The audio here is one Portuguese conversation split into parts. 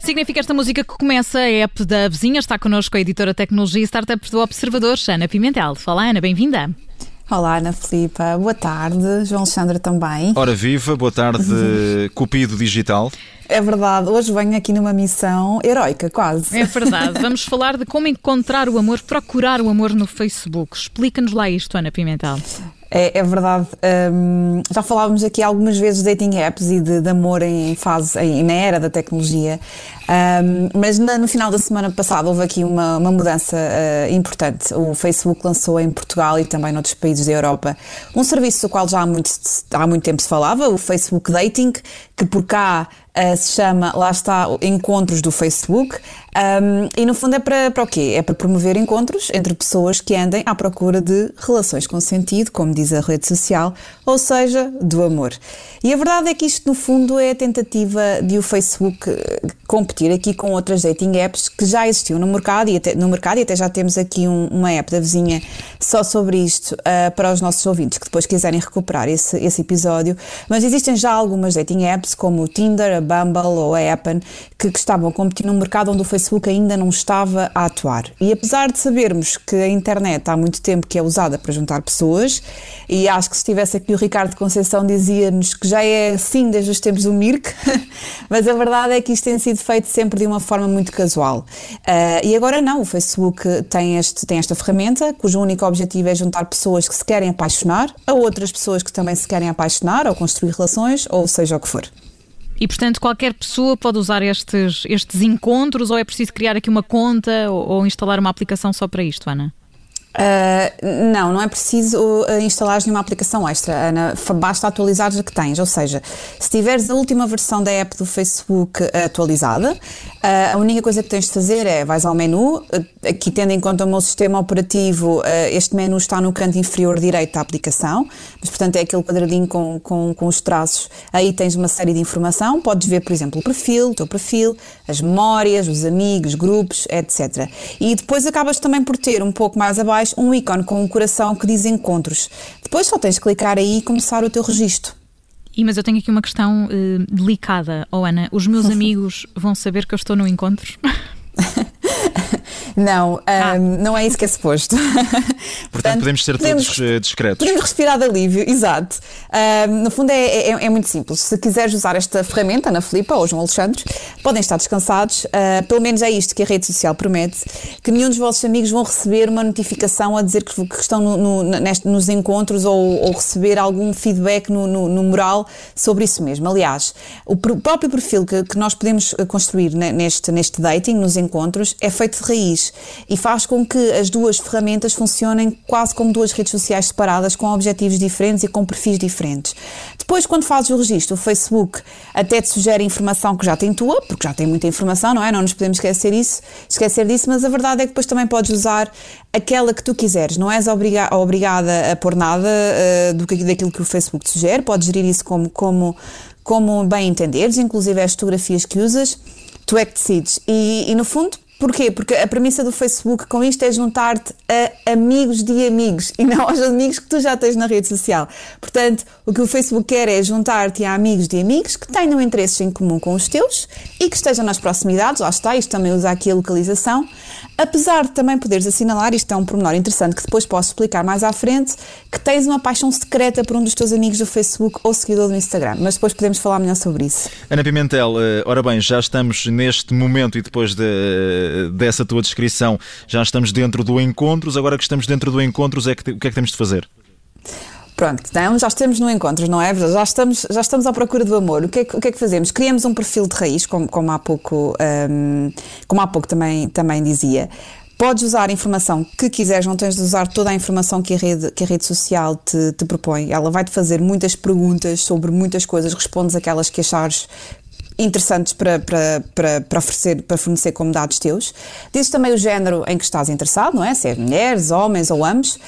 Significa esta música que começa a app da vizinha. Está connosco a editora Tecnologia e Startups do Observador, Ana Pimentel. Fala, Ana, bem-vinda. Olá, Ana Filipa. Boa tarde. João Alexandre também. Ora viva, boa tarde, Cupido Digital. É verdade, hoje venho aqui numa missão heroica, quase. É verdade. Vamos falar de como encontrar o amor, procurar o amor no Facebook. Explica-nos lá isto, Ana Pimentel. É, é verdade. Um, já falávamos aqui algumas vezes de dating apps e de, de amor em fase, em, na era da tecnologia, um, mas na, no final da semana passada houve aqui uma, uma mudança uh, importante. O Facebook lançou em Portugal e também noutros países da Europa um serviço do qual já há muito, há muito tempo se falava, o Facebook Dating, que por cá Uh, se chama, lá está, Encontros do Facebook. Um, e no fundo é para, para o quê? É para promover encontros entre pessoas que andem à procura de relações com sentido, como diz a rede social, ou seja, do amor. E a verdade é que isto, no fundo, é a tentativa de o Facebook eh, competir aqui com outras dating apps que já existiam no mercado e até, no mercado, e até já temos aqui um, uma app da vizinha só sobre isto uh, para os nossos ouvintes que depois quiserem recuperar esse, esse episódio. Mas existem já algumas dating apps como o Tinder, a Bumble ou a Appen que, que estavam a competir num mercado onde o Facebook ainda não estava a atuar. E apesar de sabermos que a internet há muito tempo que é usada para juntar pessoas, e acho que se estivesse aqui o Ricardo Conceição dizia-nos que já é assim desde os tempos do Mirk, mas a verdade é que isto tem sido feito sempre de uma forma muito casual. Uh, e agora não, o Facebook tem, este, tem esta ferramenta cujo único objetivo é juntar pessoas que se querem apaixonar a outras pessoas que também se querem apaixonar ou construir relações, ou seja o que for. E, portanto, qualquer pessoa pode usar estes, estes encontros ou é preciso criar aqui uma conta ou, ou instalar uma aplicação só para isto, Ana? Uh, não, não é preciso uh, instalar nenhuma aplicação extra, Ana. Basta atualizar a que tens. Ou seja, se tiveres a última versão da app do Facebook atualizada, uh, a única coisa que tens de fazer é vais ao menu. Aqui, tendo em conta o meu sistema operativo, este menu está no canto inferior direito da aplicação, mas portanto é aquele quadradinho com, com, com os traços. Aí tens uma série de informação. Podes ver, por exemplo, o perfil, o teu perfil, as memórias, os amigos, grupos, etc. E depois acabas também por ter um pouco mais abaixo um ícone com um coração que diz encontros. Depois só tens de clicar aí e começar o teu registro. E, mas eu tenho aqui uma questão uh, delicada, oh Ana. Os meus amigos vão saber que eu estou no encontros? Não, ah. não é isso que é suposto. Portanto, Portanto podemos ser podemos, todos eh, discretos. Podemos respirar de alívio, exato. No fundo, é, é, é, muito simples. Se quiseres usar esta ferramenta, na Filipa ou João Alexandre, podem estar descansados. Uh, pelo menos é isto que a rede social promete: que nenhum dos vossos amigos vão receber uma notificação a dizer que, que estão no, no, neste, nos encontros ou, ou, receber algum feedback no, no, moral sobre isso mesmo. Aliás, o pr próprio perfil que, que, nós podemos construir neste, neste dating, nos encontros, é feito de raiz e faz com que as duas ferramentas funcionem quase como duas redes sociais separadas com objetivos diferentes e com perfis diferentes. Depois, quando fazes o registro, o Facebook até te sugere informação que já tem tua, porque já tem muita informação, não é? Não nos podemos esquecer isso, esquecer disso, mas a verdade é que depois também podes usar aquela que tu quiseres. Não és obriga obrigada a pôr nada uh, do que, daquilo que o Facebook te sugere, podes gerir isso como, como, como bem entenderes, inclusive as fotografias que usas, tu é que decides. E, e no fundo, Porquê? Porque a premissa do Facebook com isto é juntar-te a amigos de amigos e não aos amigos que tu já tens na rede social. Portanto, o que o Facebook quer é juntar-te a amigos de amigos que tenham interesses em comum com os teus e que estejam nas proximidades, lá está, isto também usa aqui a localização, apesar de também poderes assinalar, isto é um pormenor interessante que depois posso explicar mais à frente, que tens uma paixão secreta por um dos teus amigos do Facebook ou seguidor do Instagram, mas depois podemos falar melhor sobre isso. Ana Pimentel, eh, ora bem, já estamos neste momento e depois de dessa tua descrição, já estamos dentro do Encontros, agora que estamos dentro do Encontros, é que, o que é que temos de fazer? Pronto, então já estamos no encontro, não é? Já estamos, já estamos à procura do amor. O que é que, o que, é que fazemos? Criamos um perfil de raiz, como, como há pouco, um, como há pouco também, também dizia. Podes usar a informação que quiseres, não tens de usar toda a informação que a rede, que a rede social te, te propõe. Ela vai-te fazer muitas perguntas sobre muitas coisas, respondes aquelas que achares interessantes para, para, para, para, oferecer, para fornecer como dados teus. Dizes também o género em que estás interessado, não é? Se é mulheres, homens ou ambos.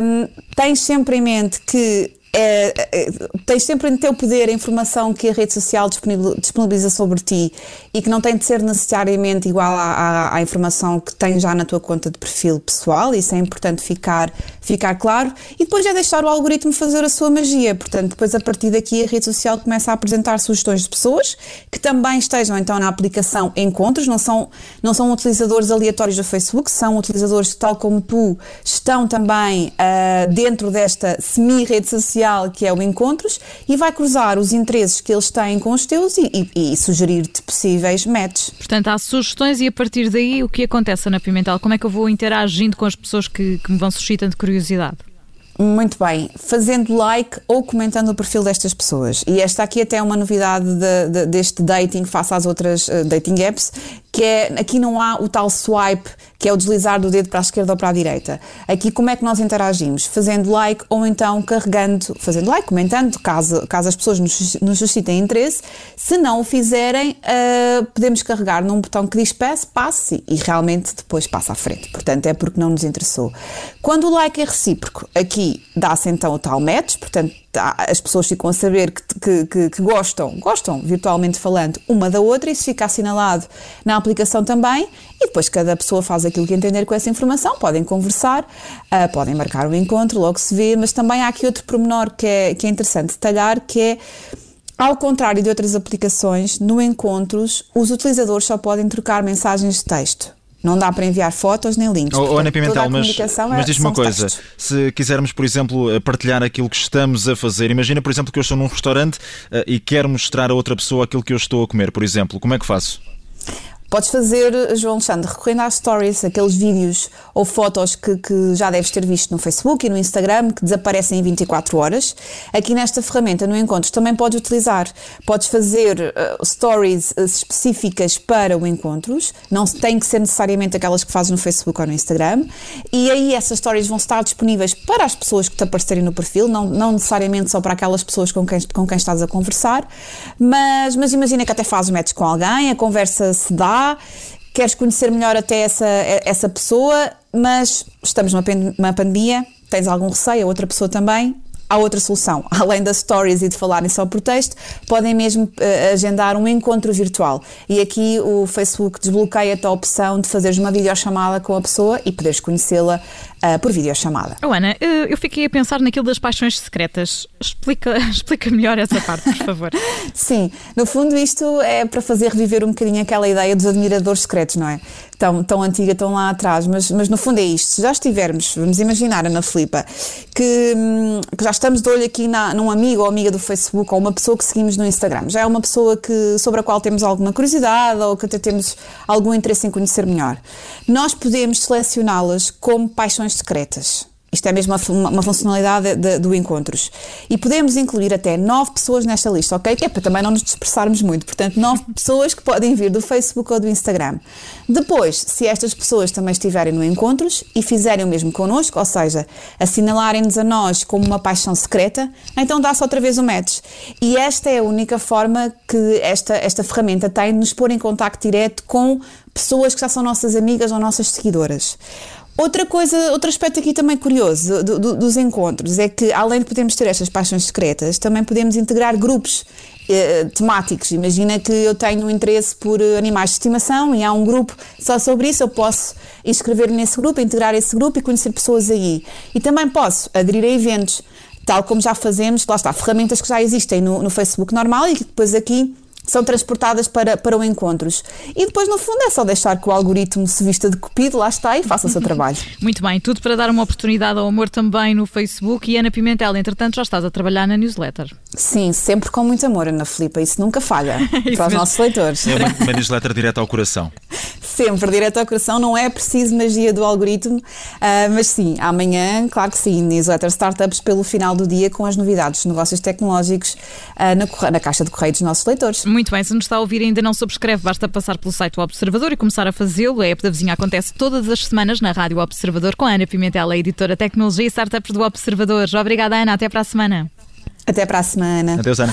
Um, tens sempre em mente que é, é, tens sempre no teu poder a informação que a rede social disponibiliza sobre ti e que não tem de ser necessariamente igual à, à, à, informação que tens já na tua conta de perfil pessoal, isso é importante ficar, ficar claro. E depois é deixar o algoritmo fazer a sua magia. Portanto, depois a partir daqui a rede social começa a apresentar sugestões de pessoas que também estejam então na aplicação Encontros, não são, não são utilizadores aleatórios do Facebook, são utilizadores que, tal como tu, estão também uh, dentro desta semi-rede social que é o Encontros e vai cruzar os interesses que eles têm com os teus e, e, e sugerir-te possíveis matches. Portanto, há sugestões e a partir daí o que acontece na Pimentel? Como é que eu vou interagindo com as pessoas que, que me vão suscitando curiosidade? Muito bem, fazendo like ou comentando o perfil destas pessoas. E esta aqui até é uma novidade de, de, deste dating face às outras uh, dating apps, que é aqui não há o tal swipe, que é o deslizar do dedo para a esquerda ou para a direita. Aqui como é que nós interagimos? Fazendo like ou então carregando, fazendo like, comentando, caso, caso as pessoas nos, nos suscitem interesse. Se não o fizerem, uh, podemos carregar num botão que diz passe, passe e realmente depois passa à frente. Portanto, é porque não nos interessou. Quando o like é recíproco, aqui dá-se então o tal match, portanto as pessoas ficam a saber que, que, que, que, gostam, gostam virtualmente falando, uma da outra, isso fica assinalado na aplicação também, e depois cada pessoa faz aquilo que entender com essa informação, podem conversar, uh, podem marcar um encontro, logo se vê, mas também há aqui outro pormenor que é, que é interessante detalhar, que é ao contrário de outras aplicações, no Encontros, os utilizadores só podem trocar mensagens de texto. Não dá para enviar fotos nem links. Oh, Ana Pimentel, mas, mas é- diz-me uma coisa: textos. se quisermos, por exemplo, eh, partilhar aquilo que estamos a fazer, imagina, por exemplo, que eu estou num restaurante uh, e quero mostrar a outra pessoa aquilo que eu estou a comer, por exemplo, como é que faço? Podes fazer, João Alexandre, recorrendo às stories, aqueles vídeos ou fotos que, que, já deves ter visto no Facebook e no Instagram, que desaparecem em 24 horas. Aqui nesta ferramenta, no Encontros, também podes utilizar. Podes fazer uh, stories uh, específicas para o Encontros, não tem que ser necessariamente aquelas que fazes no Facebook ou no Instagram. E aí essas stories vão estar disponíveis para as pessoas que te aparecerem no perfil, não, não necessariamente só para aquelas pessoas com quem, com quem estás a conversar. Mas, mas imagina que até fazes match com alguém, a conversa se dá queres conhecer melhor até essa, essa pessoa, mas estamos numa pandemia, tens algum receio, a outra pessoa também, há outra solução. Além das stories e de falarem só por texto, podem mesmo uh, agendar um encontro virtual. E aqui o Facebook desbloqueia-te a opção de fazeres uma videochamada com a pessoa e poderes conhecê-la uh, por videochamada. Oh, Ana, eu fiquei a pensar naquilo das paixões secretas. Explica, explica melhor essa parte, por favor. Sim, no fundo isto é para fazer reviver um bocadinho aquela ideia dos admiradores secretos, não é? Tão, tão antiga, tão lá atrás, mas, mas no fundo é isto. Se já estivermos, vamos imaginar, Ana Filipa, que, hum, que já estamos de olho aqui na, num amigo ou amiga do Facebook ou uma pessoa que seguimos no Instagram, já é uma pessoa que, sobre a qual temos alguma curiosidade ou que até temos algum interesse em conhecer melhor. Nós podemos selecioná-las como paixões secretas. Isto é mesmo uma, uma funcionalidade de, do Encontros. E podemos incluir até nove pessoas nesta lista, ok? Que é para também não nos dispersarmos muito. Portanto, nove pessoas que podem vir do Facebook ou do Instagram. Depois, se estas pessoas também estiverem no Encontros e fizerem o mesmo connosco, ou seja, assinalarem-nos a nós como uma paixão secreta, então dá-se outra vez o match. E esta é a única forma que esta, esta ferramenta tem de nos pôr em contacto direto com pessoas que já são nossas amigas ou nossas seguidoras. Outra coisa, outro aspecto aqui também curioso do, do, dos encontros é que, além de podermos ter estas paixões secretas, também podemos integrar grupos eh, temáticos. Imagina que eu tenho interesse por animais de estimação e há um grupo só sobre isso, eu posso inscrever-me nesse grupo, integrar esse grupo e conhecer pessoas aí. E também posso aderir a eventos, tal como já fazemos, lá está, ferramentas que já existem no, no Facebook normal e que depois aqui são transportadas para, para o encontros. E depois, no fundo, é só deixar que o algoritmo se vista de cupido, lá está, e faça o seu trabalho. Muito bem, tudo para dar uma oportunidade ao amor também no Facebook. E Ana Pimentel, entretanto, já estás a trabalhar na newsletter. Sim, sempre com muito amor, Ana Filipa, isso nunca falha para os nossos leitores. É uma, uma newsletter direto ao coração. Sempre, direto ao coração, não é preciso magia do algoritmo, uh, mas sim, amanhã, claro que sim, newsletter Startups pelo final do dia com as novidades dos negócios tecnológicos uh, na, na caixa de correio dos nossos leitores. Muito bem, se nos está a ouvir e ainda não subscreve, basta passar pelo site do Observador e começar a fazê-lo. A app da vizinha acontece todas as semanas na Rádio Observador com a Ana Pimentel, a editora Tecnologia e Startups do Observador. Obrigada, Ana. Até para a semana. Até para a semana. Adeus, Ana.